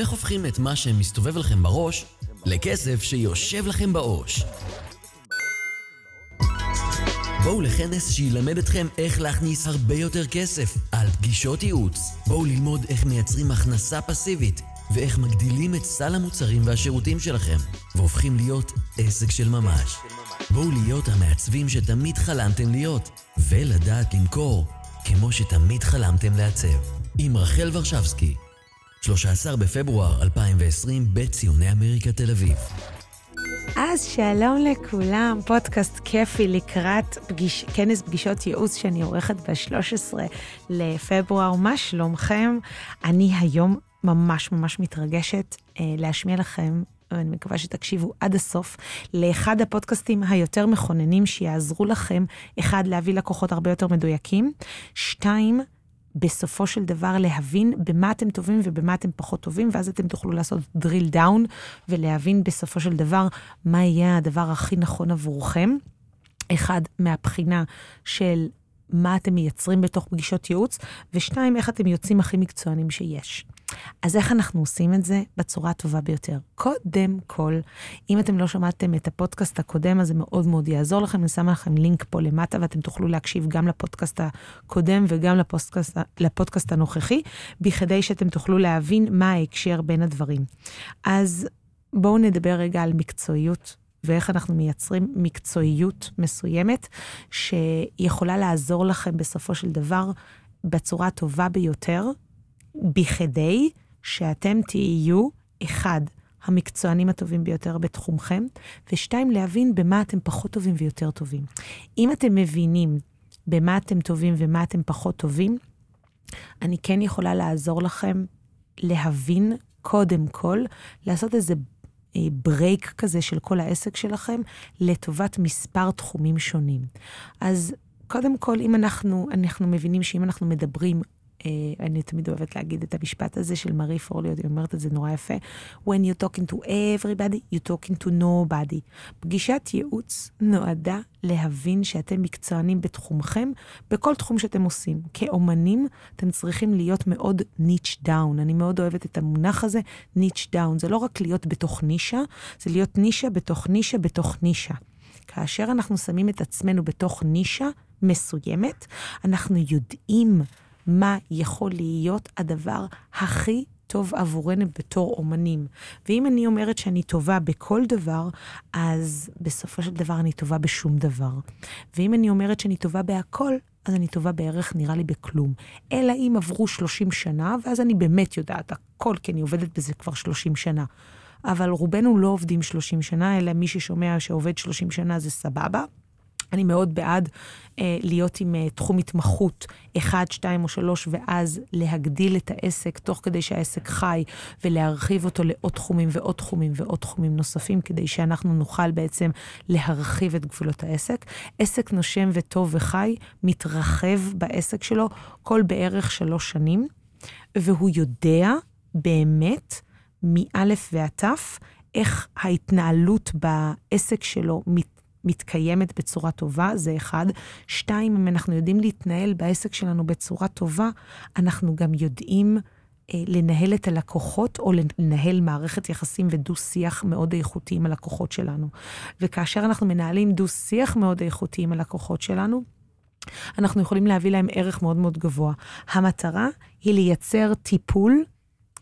איך הופכים את מה שמסתובב לכם בראש לכסף שיושב לכם בעו"ש? בואו לכנס שילמד אתכם איך להכניס הרבה יותר כסף על פגישות ייעוץ. בואו ללמוד איך מייצרים הכנסה פסיבית ואיך מגדילים את סל המוצרים והשירותים שלכם והופכים להיות עסק של ממש. בואו להיות המעצבים שתמיד חלמתם להיות ולדעת למכור כמו שתמיד חלמתם לעצב. עם רחל ורשבסקי, 13 בפברואר 2020, בית ציוני אמריקה תל אביב. אז שלום לכולם, פודקאסט כיפי לקראת פגיש, כנס פגישות ייעוץ שאני עורכת ב-13 לפברואר. מה שלומכם? אני היום ממש ממש מתרגשת אה, להשמיע לכם ואני מקווה שתקשיבו עד הסוף, לאחד הפודקאסטים היותר מכוננים שיעזרו לכם, אחד, להביא לקוחות הרבה יותר מדויקים, שתיים, בסופו של דבר להבין במה אתם טובים ובמה אתם פחות טובים, ואז אתם תוכלו לעשות drill down ולהבין בסופו של דבר מה יהיה הדבר הכי נכון עבורכם. אחד, מהבחינה של מה אתם מייצרים בתוך פגישות ייעוץ, ושתיים, איך אתם יוצאים הכי מקצוענים שיש. אז איך אנחנו עושים את זה בצורה הטובה ביותר? קודם כל, אם אתם לא שמעתם את הפודקאסט הקודם, אז זה מאוד מאוד יעזור לכם. אני שמה לכם לינק פה למטה, ואתם תוכלו להקשיב גם לפודקאסט הקודם וגם לפודקאסט, לפודקאסט הנוכחי, בכדי שאתם תוכלו להבין מה ההקשר בין הדברים. אז בואו נדבר רגע על מקצועיות ואיך אנחנו מייצרים מקצועיות מסוימת שיכולה לעזור לכם בסופו של דבר בצורה הטובה ביותר, בכדי שאתם תהיו, אחד, המקצוענים הטובים ביותר בתחומכם, ושתיים, להבין במה אתם פחות טובים ויותר טובים. אם אתם מבינים במה אתם טובים ומה אתם פחות טובים, אני כן יכולה לעזור לכם להבין קודם כל, לעשות איזה ברייק אה, כזה של כל העסק שלכם לטובת מספר תחומים שונים. אז קודם כל, אם אנחנו, אנחנו מבינים שאם אנחנו מדברים אני תמיד אוהבת להגיד את המשפט הזה של מארי פורליאו, היא אומרת את זה נורא יפה. When you're talking to everybody, you're talking to nobody. פגישת ייעוץ נועדה להבין שאתם מקצוענים בתחומכם, בכל תחום שאתם עושים. כאומנים, אתם צריכים להיות מאוד niche down. אני מאוד אוהבת את המונח הזה, niche down. זה לא רק להיות בתוך נישה, זה להיות נישה בתוך נישה בתוך נישה. כאשר אנחנו שמים את עצמנו בתוך נישה מסוימת, אנחנו יודעים מה יכול להיות הדבר הכי טוב עבורנו בתור אומנים. ואם אני אומרת שאני טובה בכל דבר, אז בסופו של דבר אני טובה בשום דבר. ואם אני אומרת שאני טובה בהכל, אז אני טובה בערך נראה לי בכלום. אלא אם עברו 30 שנה, ואז אני באמת יודעת הכל, כי אני עובדת בזה כבר 30 שנה. אבל רובנו לא עובדים 30 שנה, אלא מי ששומע שעובד 30 שנה זה סבבה. אני מאוד בעד אה, להיות עם אה, תחום התמחות אחד, שתיים או שלוש, ואז להגדיל את העסק תוך כדי שהעסק חי, ולהרחיב אותו לעוד תחומים ועוד תחומים ועוד תחומים נוספים, כדי שאנחנו נוכל בעצם להרחיב את גבולות העסק. עסק נושם וטוב וחי מתרחב בעסק שלו כל בערך שלוש שנים, והוא יודע באמת, מאלף ועד תף, איך ההתנהלות בעסק שלו מת, מתקיימת בצורה טובה, זה אחד. שתיים, אם אנחנו יודעים להתנהל בעסק שלנו בצורה טובה, אנחנו גם יודעים אה, לנהל את הלקוחות או לנהל מערכת יחסים ודו-שיח מאוד איכותי עם הלקוחות שלנו. וכאשר אנחנו מנהלים דו-שיח מאוד איכותי עם הלקוחות שלנו, אנחנו יכולים להביא להם ערך מאוד מאוד גבוה. המטרה היא לייצר טיפול,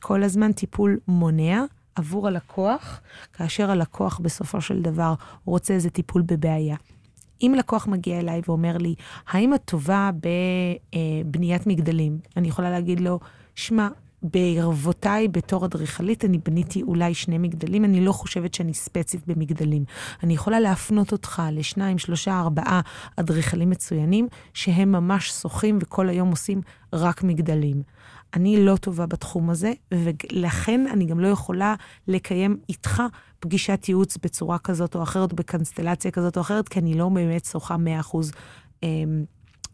כל הזמן טיפול מונע, עבור הלקוח, כאשר הלקוח בסופו של דבר רוצה איזה טיפול בבעיה. אם לקוח מגיע אליי ואומר לי, האם את טובה בבניית מגדלים? אני יכולה להגיד לו, שמע, בערבותיי בתור אדריכלית אני בניתי אולי שני מגדלים, אני לא חושבת שאני ספצית במגדלים. אני יכולה להפנות אותך לשניים, שלושה, ארבעה אדריכלים מצוינים, שהם ממש שוחים וכל היום עושים רק מגדלים. אני לא טובה בתחום הזה, ולכן אני גם לא יכולה לקיים איתך פגישת ייעוץ בצורה כזאת או אחרת, בקונסטלציה כזאת או אחרת, כי אני לא באמת שוחה 100% אמ,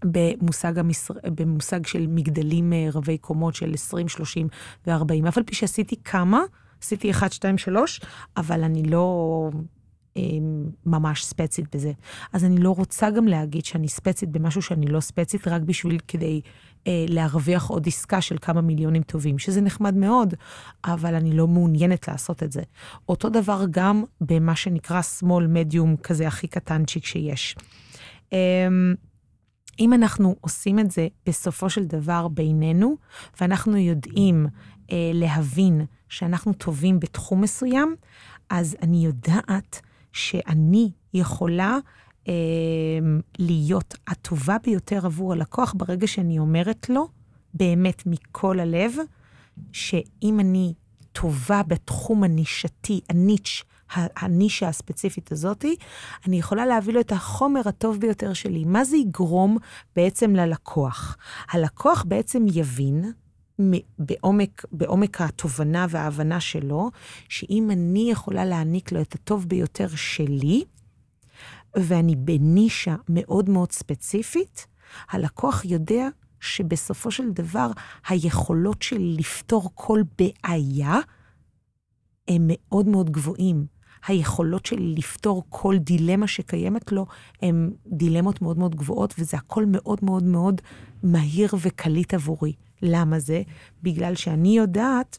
במושג, המשר... במושג של מגדלים אה, רבי קומות של 20, 30 ו-40. אף על פי שעשיתי כמה, עשיתי 1, 2, 3, אבל אני לא אמ, ממש ספצית בזה. אז אני לא רוצה גם להגיד שאני ספצית במשהו שאני לא ספצית, רק בשביל כדי אה, להרוויח עוד עסקה של כמה מיליונים טובים, שזה נחמד מאוד, אבל אני לא מעוניינת לעשות את זה. אותו דבר גם במה שנקרא small medium כזה הכי קטנצ'יק שיש. אה, אם אנחנו עושים את זה בסופו של דבר בינינו, ואנחנו יודעים אה, להבין שאנחנו טובים בתחום מסוים, אז אני יודעת שאני יכולה להיות הטובה ביותר עבור הלקוח ברגע שאני אומרת לו, באמת מכל הלב, שאם אני טובה בתחום הנישתי, הניץ', הנישה הספציפית הזאתי, אני יכולה להביא לו את החומר הטוב ביותר שלי. מה זה יגרום בעצם ללקוח? הלקוח בעצם יבין, בעומק, בעומק התובנה וההבנה שלו, שאם אני יכולה להעניק לו את הטוב ביותר שלי, ואני בנישה מאוד מאוד ספציפית, הלקוח יודע שבסופו של דבר היכולות שלי לפתור כל בעיה הם מאוד מאוד גבוהים. היכולות שלי לפתור כל דילמה שקיימת לו הן דילמות מאוד מאוד גבוהות, וזה הכל מאוד מאוד מאוד מהיר וקליט עבורי. למה זה? בגלל שאני יודעת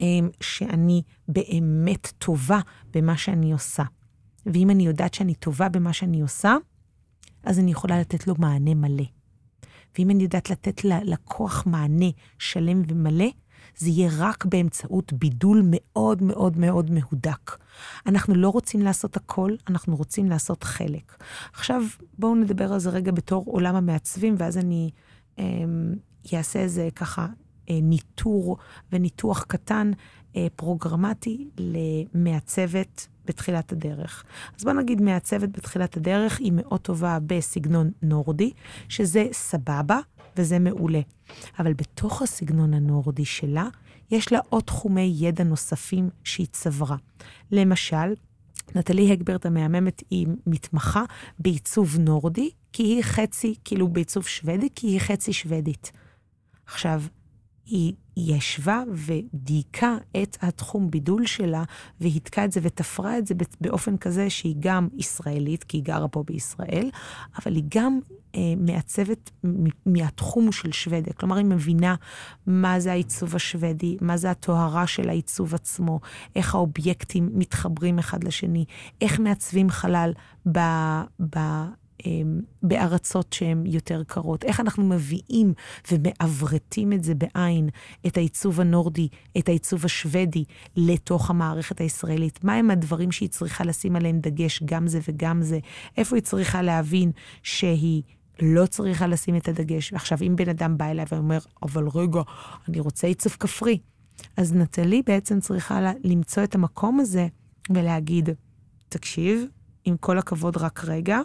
אמ, שאני באמת טובה במה שאני עושה. ואם אני יודעת שאני טובה במה שאני עושה, אז אני יכולה לתת לו מענה מלא. ואם אני יודעת לתת ללקוח מענה שלם ומלא, זה יהיה רק באמצעות בידול מאוד מאוד מאוד מהודק. אנחנו לא רוצים לעשות הכל, אנחנו רוצים לעשות חלק. עכשיו, בואו נדבר על זה רגע בתור עולם המעצבים, ואז אני אעשה אמ, איזה ככה אה, ניטור וניתוח קטן, אה, פרוגרמטי, למעצבת בתחילת הדרך. אז בוא נגיד מעצבת בתחילת הדרך היא מאוד טובה בסגנון נורדי, שזה סבבה וזה מעולה. אבל בתוך הסגנון הנורדי שלה, יש לה עוד תחומי ידע נוספים שהיא צברה. למשל, נטלי הגברט המהממת היא מתמחה בעיצוב נורדי, כי היא חצי, כאילו בעיצוב שוודי, כי היא חצי שוודית. עכשיו, היא ישבה ודייקה את התחום בידול שלה, והתקה את זה ותפרה את זה באופן כזה שהיא גם ישראלית, כי היא גרה פה בישראל, אבל היא גם אה, מעצבת מהתחום של שוודיה. כלומר, היא מבינה מה זה העיצוב השוודי, מה זה הטוהרה של העיצוב עצמו, איך האובייקטים מתחברים אחד לשני, איך מעצבים חלל ב... ב בארצות שהן יותר קרות. איך אנחנו מביאים ומעברתים את זה בעין, את העיצוב הנורדי, את העיצוב השוודי, לתוך המערכת הישראלית. מהם הדברים שהיא צריכה לשים עליהם דגש, גם זה וגם זה? איפה היא צריכה להבין שהיא... לא צריכה לשים את הדגש. עכשיו, אם בן אדם בא אליי ואומר, אבל רגע, אני רוצה עיצוב כפרי, אז נטלי בעצם צריכה למצוא את המקום הזה ולהגיד, תקשיב, עם כל הכבוד, רק רגע,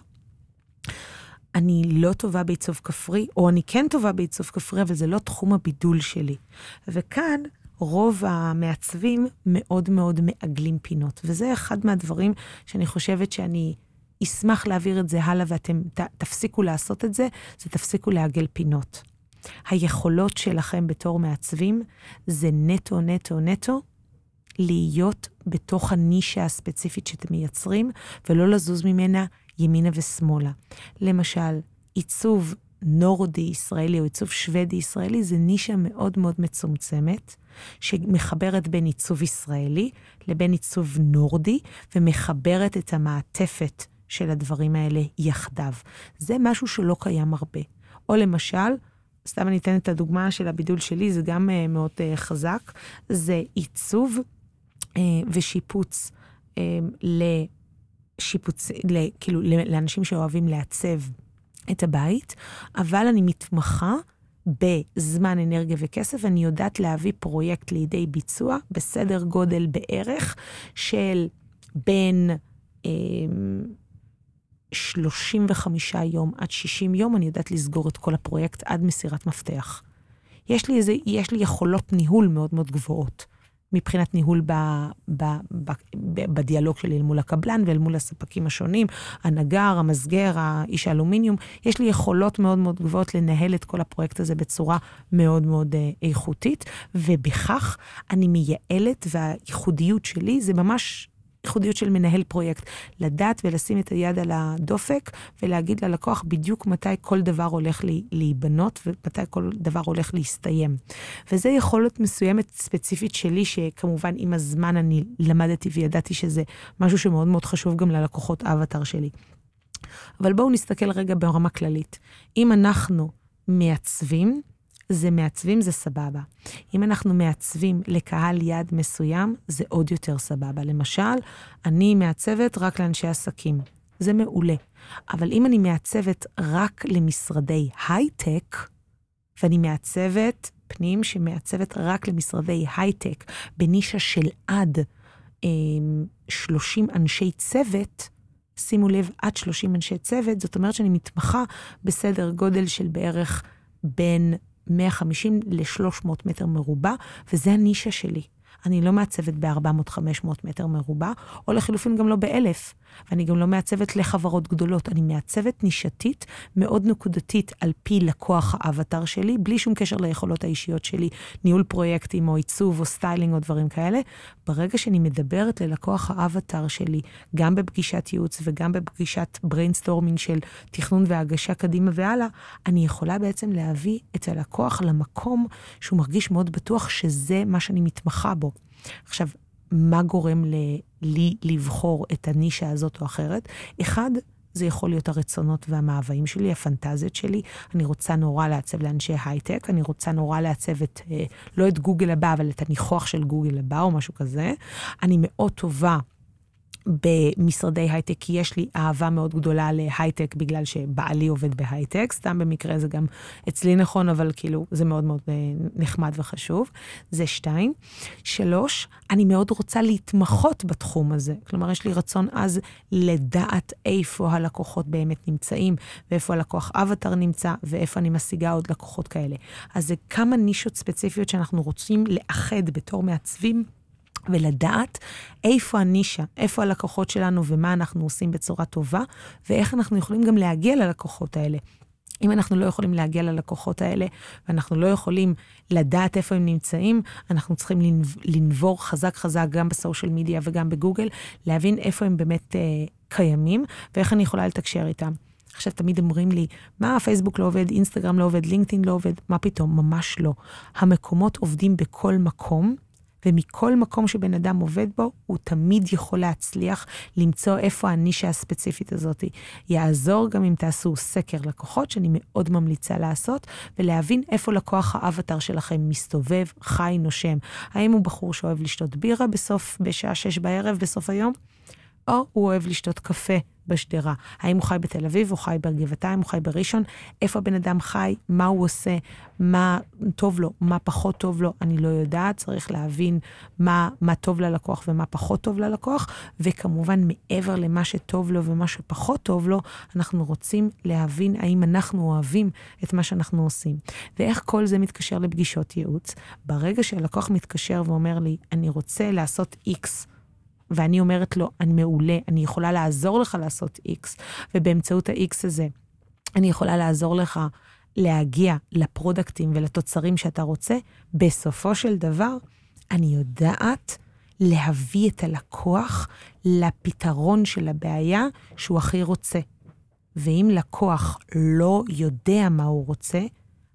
אני לא טובה בעיצוב כפרי, או אני כן טובה בעיצוב כפרי, אבל זה לא תחום הבידול שלי. וכאן רוב המעצבים מאוד מאוד מעגלים פינות, וזה אחד מהדברים שאני חושבת שאני אשמח להעביר את זה הלאה ואתם ת, תפסיקו לעשות את זה, זה תפסיקו לעגל פינות. היכולות שלכם בתור מעצבים זה נטו, נטו, נטו להיות בתוך הנישה הספציפית שאתם מייצרים, ולא לזוז ממנה ימינה ושמאלה. למשל, עיצוב נורדי ישראלי או עיצוב שוודי ישראלי זה נישה מאוד מאוד מצומצמת, שמחברת בין עיצוב ישראלי לבין עיצוב נורדי, ומחברת את המעטפת של הדברים האלה יחדיו. זה משהו שלא קיים הרבה. או למשל, סתם אני אתן את הדוגמה של הבידול שלי, זה גם uh, מאוד uh, חזק, זה עיצוב uh, ושיפוץ uh, שיפוץ, כאילו, לאנשים שאוהבים לעצב את הבית, אבל אני מתמחה בזמן, אנרגיה וכסף, אני יודעת להביא פרויקט לידי ביצוע בסדר גודל בערך של בין אה, 35 יום עד 60 יום, אני יודעת לסגור את כל הפרויקט עד מסירת מפתח. יש לי, איזה, יש לי יכולות ניהול מאוד מאוד גבוהות. מבחינת ניהול ב, ב, ב, ב, בדיאלוג שלי אל מול הקבלן ואל מול הספקים השונים, הנגר, המסגר, האיש האלומיניום, יש לי יכולות מאוד מאוד גבוהות לנהל את כל הפרויקט הזה בצורה מאוד מאוד אה, איכותית, ובכך אני מייעלת, והייחודיות שלי זה ממש ייחודיות של מנהל פרויקט. לדעת ולשים את היד על הדופק ולהגיד ללקוח בדיוק מתי כל דבר הולך להיבנות ומתי כל דבר הולך להסתיים. וזה יכולת מסוימת ספציפית שלי, שכמובן עם הזמן אני למדתי וידעתי שזה משהו שמאוד מאוד חשוב גם ללקוחות אבטר שלי. אבל בואו נסתכל רגע ברמה כללית. אם אנחנו מעצבים, זה מעצבים, זה סבבה. אם אנחנו מעצבים לקהל יעד מסוים, זה עוד יותר סבבה. למשל, אני מעצבת רק לאנשי עסקים. זה מעולה. אבל אם אני מעצבת רק למשרדי הייטק, ואני מעצבת פנים שמעצבת רק למשרדי הייטק בנישה של עד אה, 30 אנשי צוות, שימו לב, עד 30 אנשי צוות, זאת אומרת שאני מתמחה בסדר גודל של בערך בין 150 ל-300 מטר מרובע, וזה הנישה שלי. אני לא מעצבת ב-400-500 מטר מרובע, או לחילופין גם לא ב-1,000. ואני גם לא מעצבת לחברות גדולות, אני מעצבת נישתית מאוד נקודתית על פי לקוח האווטאר שלי, בלי שום קשר ליכולות האישיות שלי, ניהול פרויקטים או עיצוב או סטיילינג או דברים כאלה. ברגע שאני מדברת ללקוח האווטאר שלי, גם בפגישת ייעוץ וגם בפגישת brainstorming של תכנון והגשה קדימה והלאה, אני יכולה בעצם להביא את הלקוח למקום שהוא מרגיש מאוד בטוח שזה מה שאני מתמחה בו. עכשיו, מה גורם לי לבחור את הנישה הזאת או אחרת. אחד, זה יכול להיות הרצונות והמאוויים שלי, הפנטזיות שלי. אני רוצה נורא לעצב לאנשי הייטק, אני רוצה נורא לעצב את, אה, לא את גוגל הבא, אבל את הניחוח של גוגל הבא או משהו כזה. אני מאוד טובה במשרדי הייטק, כי יש לי אהבה מאוד גדולה להייטק בגלל שבעלי עובד בהייטק, סתם במקרה זה גם אצלי נכון, אבל כאילו זה מאוד מאוד אה, נחמד וחשוב. זה שתיים. שלוש, אני מאוד רוצה להתמחות בתחום הזה. כלומר, יש לי רצון אז לדעת איפה הלקוחות באמת נמצאים, ואיפה הלקוח אבטר נמצא, ואיפה אני משיגה עוד לקוחות כאלה. אז זה כמה נישות ספציפיות שאנחנו רוצים לאחד בתור מעצבים. ולדעת איפה הנישה, איפה הלקוחות שלנו ומה אנחנו עושים בצורה טובה, ואיך אנחנו יכולים גם להגיע ללקוחות האלה. אם אנחנו לא יכולים להגיע ללקוחות האלה, ואנחנו לא יכולים לדעת איפה הם נמצאים, אנחנו צריכים לנבור חזק חזק גם בסושיאל מדיה וגם בגוגל, להבין איפה הם באמת אה, קיימים, ואיך אני יכולה לתקשר איתם. עכשיו תמיד אומרים לי, מה, פייסבוק לא עובד, אינסטגרם לא עובד, לינקדאין לא עובד, מה פתאום, ממש לא. המקומות עובדים בכל מקום. ומכל מקום שבן אדם עובד בו, הוא תמיד יכול להצליח למצוא איפה הנישה הספציפית הזאת. יעזור גם אם תעשו סקר לקוחות, שאני מאוד ממליצה לעשות, ולהבין איפה לקוח האבטר שלכם מסתובב, חי, נושם. האם הוא בחור שאוהב לשתות בירה בסוף, בשעה שש בערב, בסוף היום? או הוא אוהב לשתות קפה בשדרה. האם הוא חי בתל אביב, או חי בגבעתיים, הוא חי בראשון, איפה הבן אדם חי, מה הוא עושה, מה טוב לו, מה פחות טוב לו, אני לא יודעת, צריך להבין מה, מה טוב ללקוח ומה פחות טוב ללקוח, וכמובן, מעבר למה שטוב לו ומה שפחות טוב לו, אנחנו רוצים להבין האם אנחנו אוהבים את מה שאנחנו עושים. ואיך כל זה מתקשר לפגישות ייעוץ? ברגע שהלקוח מתקשר ואומר לי, אני רוצה לעשות X, ואני אומרת לו, אני מעולה, אני יכולה לעזור לך לעשות X, ובאמצעות ה-X הזה, אני יכולה לעזור לך להגיע לפרודקטים ולתוצרים שאתה רוצה, בסופו של דבר, אני יודעת להביא את הלקוח לפתרון של הבעיה שהוא הכי רוצה. ואם לקוח לא יודע מה הוא רוצה,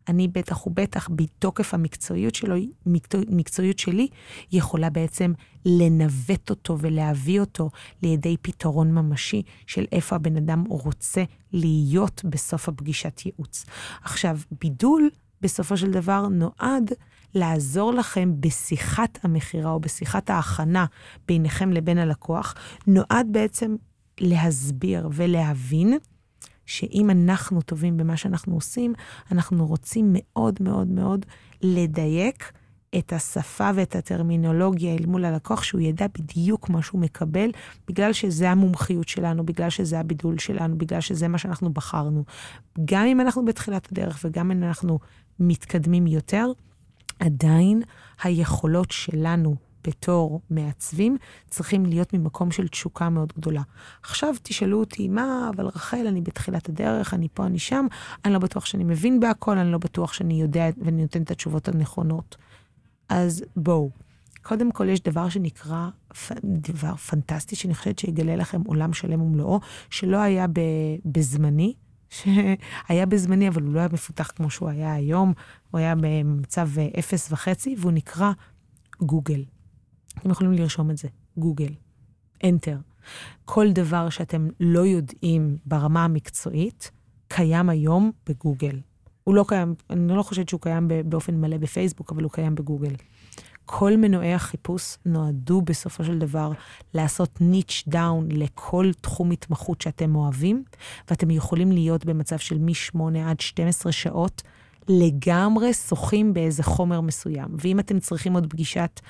אני בטח ובטח, בתוקף המקצועיות שלו, מקצוע, מקצועיות שלי, יכולה בעצם לנווט אותו ולהביא אותו לידי פתרון ממשי של איפה הבן אדם רוצה להיות בסוף הפגישת ייעוץ. עכשיו, בידול, בסופו של דבר, נועד לעזור לכם בשיחת המכירה או בשיחת ההכנה ביניכם לבין הלקוח, נועד בעצם להסביר ולהבין שאם אנחנו טובים במה שאנחנו עושים, אנחנו רוצים מאוד מאוד מאוד לדייק את השפה ואת הטרמינולוגיה אל מול הלקוח, שהוא ידע בדיוק מה שהוא מקבל, בגלל שזה המומחיות שלנו, בגלל שזה הבידול שלנו, בגלל שזה מה שאנחנו בחרנו. גם אם אנחנו בתחילת הדרך וגם אם אנחנו מתקדמים יותר, עדיין היכולות שלנו בתור מעצבים, צריכים להיות ממקום של תשוקה מאוד גדולה. עכשיו תשאלו אותי, מה, אבל רחל, אני בתחילת הדרך, אני פה, אני שם, אני לא בטוח שאני מבין בהכל, אני לא בטוח שאני יודע ואני נותן את התשובות הנכונות. אז בואו, קודם כל, יש דבר שנקרא, דבר פנטסטי, שאני חושבת שיגלה לכם עולם שלם ומלואו, שלא היה בזמני, שהיה בזמני, אבל הוא לא היה מפותח כמו שהוא היה היום, הוא היה במצב אפס וחצי, והוא נקרא גוגל. אתם יכולים לרשום את זה, גוגל. Enter. כל דבר שאתם לא יודעים ברמה המקצועית, קיים היום בגוגל. הוא לא קיים, אני לא חושבת שהוא קיים באופן מלא בפייסבוק, אבל הוא קיים בגוגל. כל מנועי החיפוש נועדו בסופו של דבר לעשות ניץ' דאון לכל תחום התמחות שאתם אוהבים, ואתם יכולים להיות במצב של מ-8 עד 12 שעות לגמרי שוחים באיזה חומר מסוים. ואם אתם צריכים עוד פגישת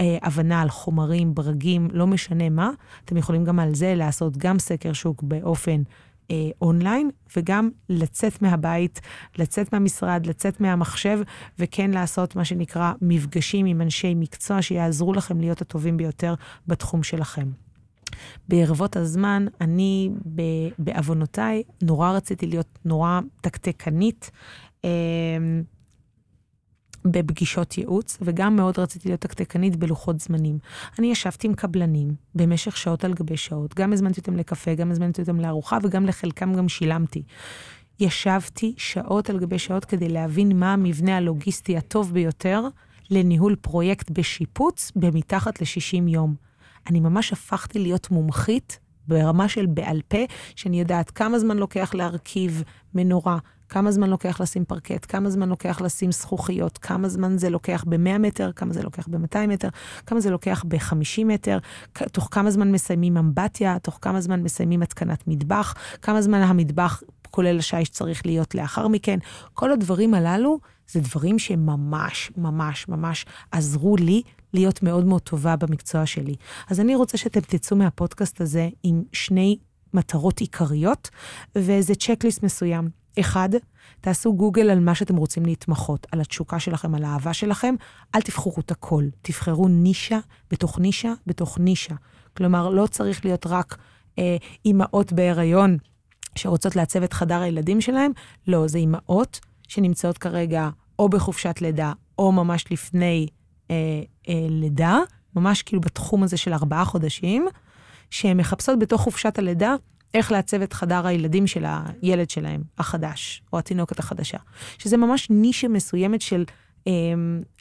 אה, הבנה על חומרים, ברגים, לא משנה מה, אתם יכולים גם על זה לעשות גם סקר שוק באופן אה, אונליין, וגם לצאת מהבית, לצאת מהמשרד, לצאת מהמחשב, וכן לעשות מה שנקרא מפגשים עם אנשי מקצוע שיעזרו לכם להיות הטובים ביותר בתחום שלכם. בערבות הזמן, אני, בעוונותיי, נורא רציתי להיות נורא תקתקנית. אה, בפגישות ייעוץ, וגם מאוד רציתי להיות תקתקנית בלוחות זמנים. אני ישבתי עם קבלנים במשך שעות על גבי שעות, גם הזמנתי אותם לקפה, גם הזמנתי אותם לארוחה, וגם לחלקם גם שילמתי. ישבתי שעות על גבי שעות כדי להבין מה המבנה הלוגיסטי הטוב ביותר לניהול פרויקט בשיפוץ במתחת ל-60 יום. אני ממש הפכתי להיות מומחית ברמה של בעל פה, שאני יודעת כמה זמן לוקח להרכיב מנורה, כמה זמן לוקח לשים פרקט, כמה זמן לוקח לשים זכוכיות, כמה זמן זה לוקח ב-100 מטר, כמה זה לוקח ב-200 מטר, כמה זה לוקח ב-50 מטר, תוך כמה זמן מסיימים אמבטיה, תוך כמה זמן מסיימים התקנת מטבח, כמה זמן המטבח, כולל השיש, צריך להיות לאחר מכן. כל הדברים הללו זה דברים שממש, ממש, ממש עזרו לי להיות מאוד מאוד טובה במקצוע שלי. אז אני רוצה שאתם תצאו מהפודקאסט הזה עם שני מטרות עיקריות, וזה צ'קליסט מסוים. אחד, תעשו גוגל על מה שאתם רוצים להתמחות, על התשוקה שלכם, על האהבה שלכם, אל תבחרו את הכל. תבחרו נישה בתוך נישה בתוך נישה. כלומר, לא צריך להיות רק אה, אימהות בהיריון שרוצות לעצב את חדר הילדים שלהם, לא, זה אימהות שנמצאות כרגע או בחופשת לידה, או ממש לפני אה, אה, לידה, ממש כאילו בתחום הזה של ארבעה חודשים, שהן מחפשות בתוך חופשת הלידה איך לעצב את חדר הילדים של הילד שלהם, החדש, או התינוקת החדשה. שזה ממש נישה מסוימת של אה,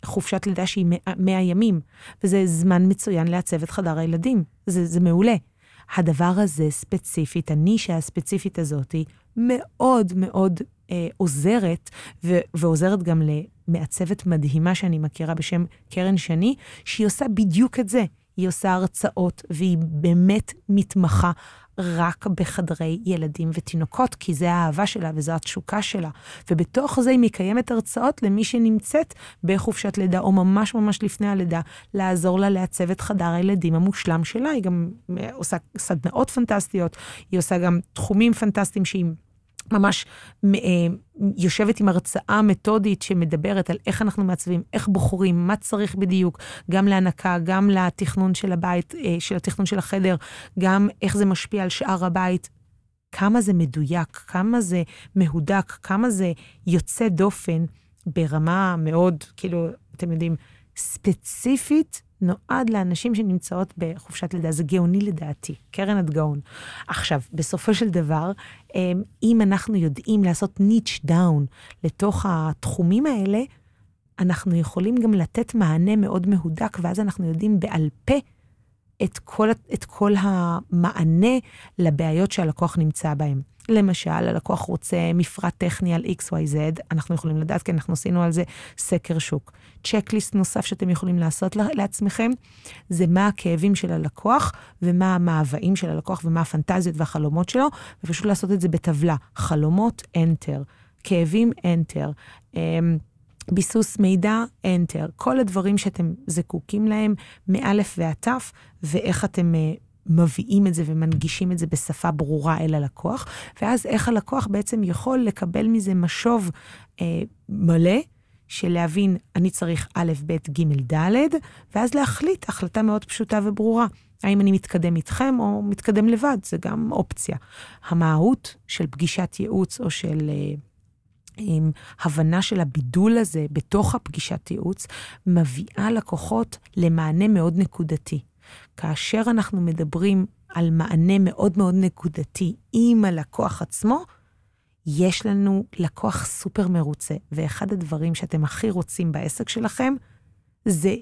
חופשת לידה שהיא 100 ימים, וזה זמן מצוין לעצב את חדר הילדים. זה, זה מעולה. הדבר הזה ספציפית, הנישה הספציפית הזאת, מאוד מאוד אה, עוזרת, ו- ועוזרת גם למעצבת מדהימה שאני מכירה בשם קרן שני, שהיא עושה בדיוק את זה. היא עושה הרצאות, והיא באמת מתמחה רק בחדרי ילדים ותינוקות, כי זה האהבה שלה וזו התשוקה שלה. ובתוך זה היא מקיימת הרצאות למי שנמצאת בחופשת לידה, או ממש ממש לפני הלידה, לעזור לה לעצב את חדר הילדים המושלם שלה. היא גם אה, עושה סדנאות פנטסטיות, היא עושה גם תחומים פנטסטיים שהיא ממש אה, יושבת עם הרצאה מתודית שמדברת על איך אנחנו מעצבים, איך בוחרים, מה צריך בדיוק, גם להנקה, גם לתכנון של הבית, אה, של התכנון של החדר, גם איך זה משפיע על שאר הבית. כמה זה מדויק, כמה זה מהודק, כמה זה יוצא דופן ברמה מאוד, כאילו, אתם יודעים, ספציפית נועד לאנשים שנמצאות בחופשת לידה. זה גאוני לדעתי, קרן את גאון. עכשיו, בסופו של דבר, אמ, אם אנחנו יודעים לעשות niche down לתוך התחומים האלה, אנחנו יכולים גם לתת מענה מאוד מהודק, ואז אנחנו יודעים בעל פה את כל, את כל המענה לבעיות שהלקוח נמצא בהן. למשל, הלקוח רוצה מפרט טכני על XYZ, אנחנו יכולים לדעת, כי אנחנו עשינו על זה סקר שוק. checklist נוסף שאתם יכולים לעשות לעצמכם, זה מה הכאבים של הלקוח, ומה המאוויים של הלקוח, ומה הפנטזיות והחלומות שלו, ופשוט לעשות את זה בטבלה. חלומות, Enter. כאבים, Enter. אמ, ביסוס מידע, Enter. כל הדברים שאתם זקוקים להם, מאלף ועד תף, ואיך אתם אה, מביאים את זה ומנגישים את זה בשפה ברורה אל הלקוח, ואז איך הלקוח בעצם יכול לקבל מזה משוב אה, מלא, של להבין, אני צריך א', ב', ג', ד', ואז להחליט החלטה מאוד פשוטה וברורה. האם אני מתקדם איתכם או מתקדם לבד, זה גם אופציה. המהות של פגישת ייעוץ או של... אה, עם הבנה של הבידול הזה בתוך הפגישת ייעוץ, מביאה לקוחות למענה מאוד נקודתי. כאשר אנחנו מדברים על מענה מאוד מאוד נקודתי עם הלקוח עצמו, יש לנו לקוח סופר מרוצה, ואחד הדברים שאתם הכי רוצים בעסק שלכם זה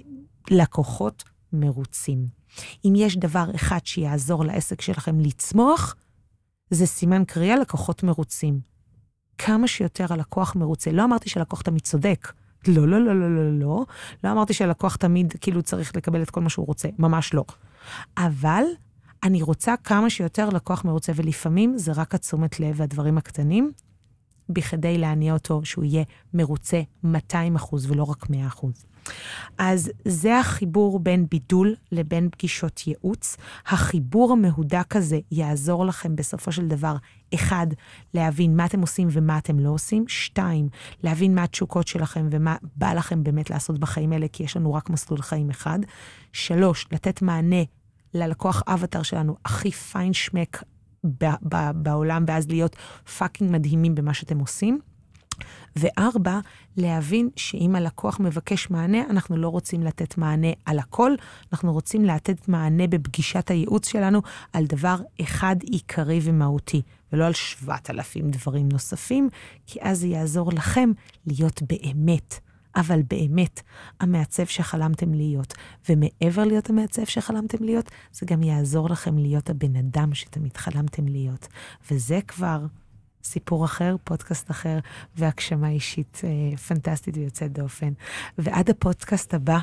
לקוחות מרוצים. אם יש דבר אחד שיעזור לעסק שלכם לצמוח, זה סימן קריאה לקוחות מרוצים. כמה שיותר הלקוח מרוצה. לא אמרתי שהלקוח תמיד צודק. לא, לא, לא, לא, לא, לא. לא אמרתי שהלקוח תמיד כאילו צריך לקבל את כל מה שהוא רוצה. ממש לא. אבל אני רוצה כמה שיותר לקוח מרוצה, ולפעמים זה רק התשומת לב והדברים הקטנים, בכדי להניע אותו שהוא יהיה מרוצה 200 אחוז ולא רק 100 אחוז. אז זה החיבור בין בידול לבין פגישות ייעוץ. החיבור המהודק הזה יעזור לכם בסופו של דבר, אחד, להבין מה אתם עושים ומה אתם לא עושים, שתיים, להבין מה התשוקות שלכם ומה בא לכם באמת לעשות בחיים האלה, כי יש לנו רק מסלול חיים אחד, שלוש, לתת מענה ללקוח אווטאר שלנו הכי פיינשמק בעולם, ואז להיות fucking מדהימים במה שאתם עושים. וארבע, להבין שאם הלקוח מבקש מענה, אנחנו לא רוצים לתת מענה על הכל, אנחנו רוצים לתת מענה בפגישת הייעוץ שלנו על דבר אחד עיקרי ומהותי, ולא על שבעת אלפים דברים נוספים, כי אז זה יעזור לכם להיות באמת. אבל באמת, המעצב שחלמתם להיות. ומעבר להיות המעצב שחלמתם להיות, זה גם יעזור לכם להיות הבן אדם שתמיד חלמתם להיות. וזה כבר סיפור אחר, פודקאסט אחר, והגשמה אישית אה, פנטסטית ויוצאת דופן. ועד הפודקאסט הבא,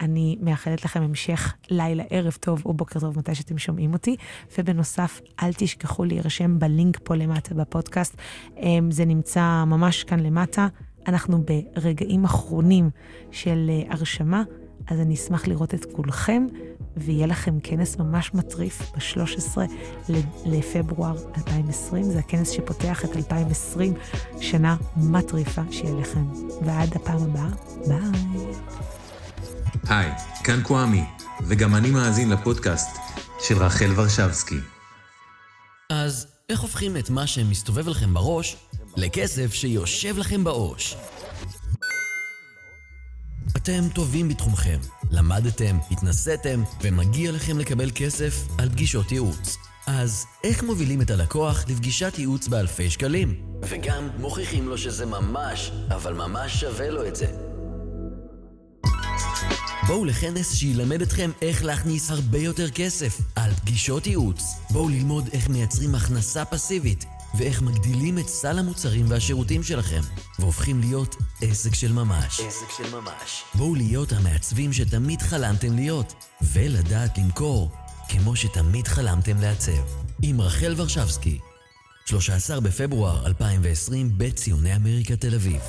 אני מאחלת לכם המשך לילה, ערב טוב או בוקר טוב מתי שאתם שומעים אותי. ובנוסף, אל תשכחו להירשם בלינק פה למטה בפודקאסט. אה, זה נמצא ממש כאן למטה. אנחנו ברגעים אחרונים של אה, הרשמה, אז אני אשמח לראות את כולכם, ויהיה לכם כנס ממש מטריף ב-13 לפברואר 2020. זה הכנס שפותח את 2020, שנה מטריפה שיהיה לכם. ועד הפעם הבאה, ביי. היי, כאן קוואמי, וגם אני מאזין לפודקאסט של רחל ורשבסקי. אז איך הופכים את מה שמסתובב לכם בראש לכסף שיושב לכם בעו"ש. אתם טובים בתחומכם, למדתם, התנסיתם, ומגיע לכם לקבל כסף על פגישות ייעוץ. אז איך מובילים את הלקוח לפגישת ייעוץ באלפי שקלים? וגם מוכיחים לו שזה ממש, אבל ממש שווה לו את זה. בואו לכנס שילמד אתכם איך להכניס הרבה יותר כסף על פגישות ייעוץ. בואו ללמוד איך מייצרים הכנסה פסיבית ואיך מגדילים את סל המוצרים והשירותים שלכם, והופכים להיות עסק של ממש. עסק של ממש. בואו להיות המעצבים שתמיד חלמתם להיות, ולדעת למכור כמו שתמיד חלמתם לעצב. עם רחל ורשבסקי, 13 בפברואר 2020, בית ציוני אמריקה תל אביב.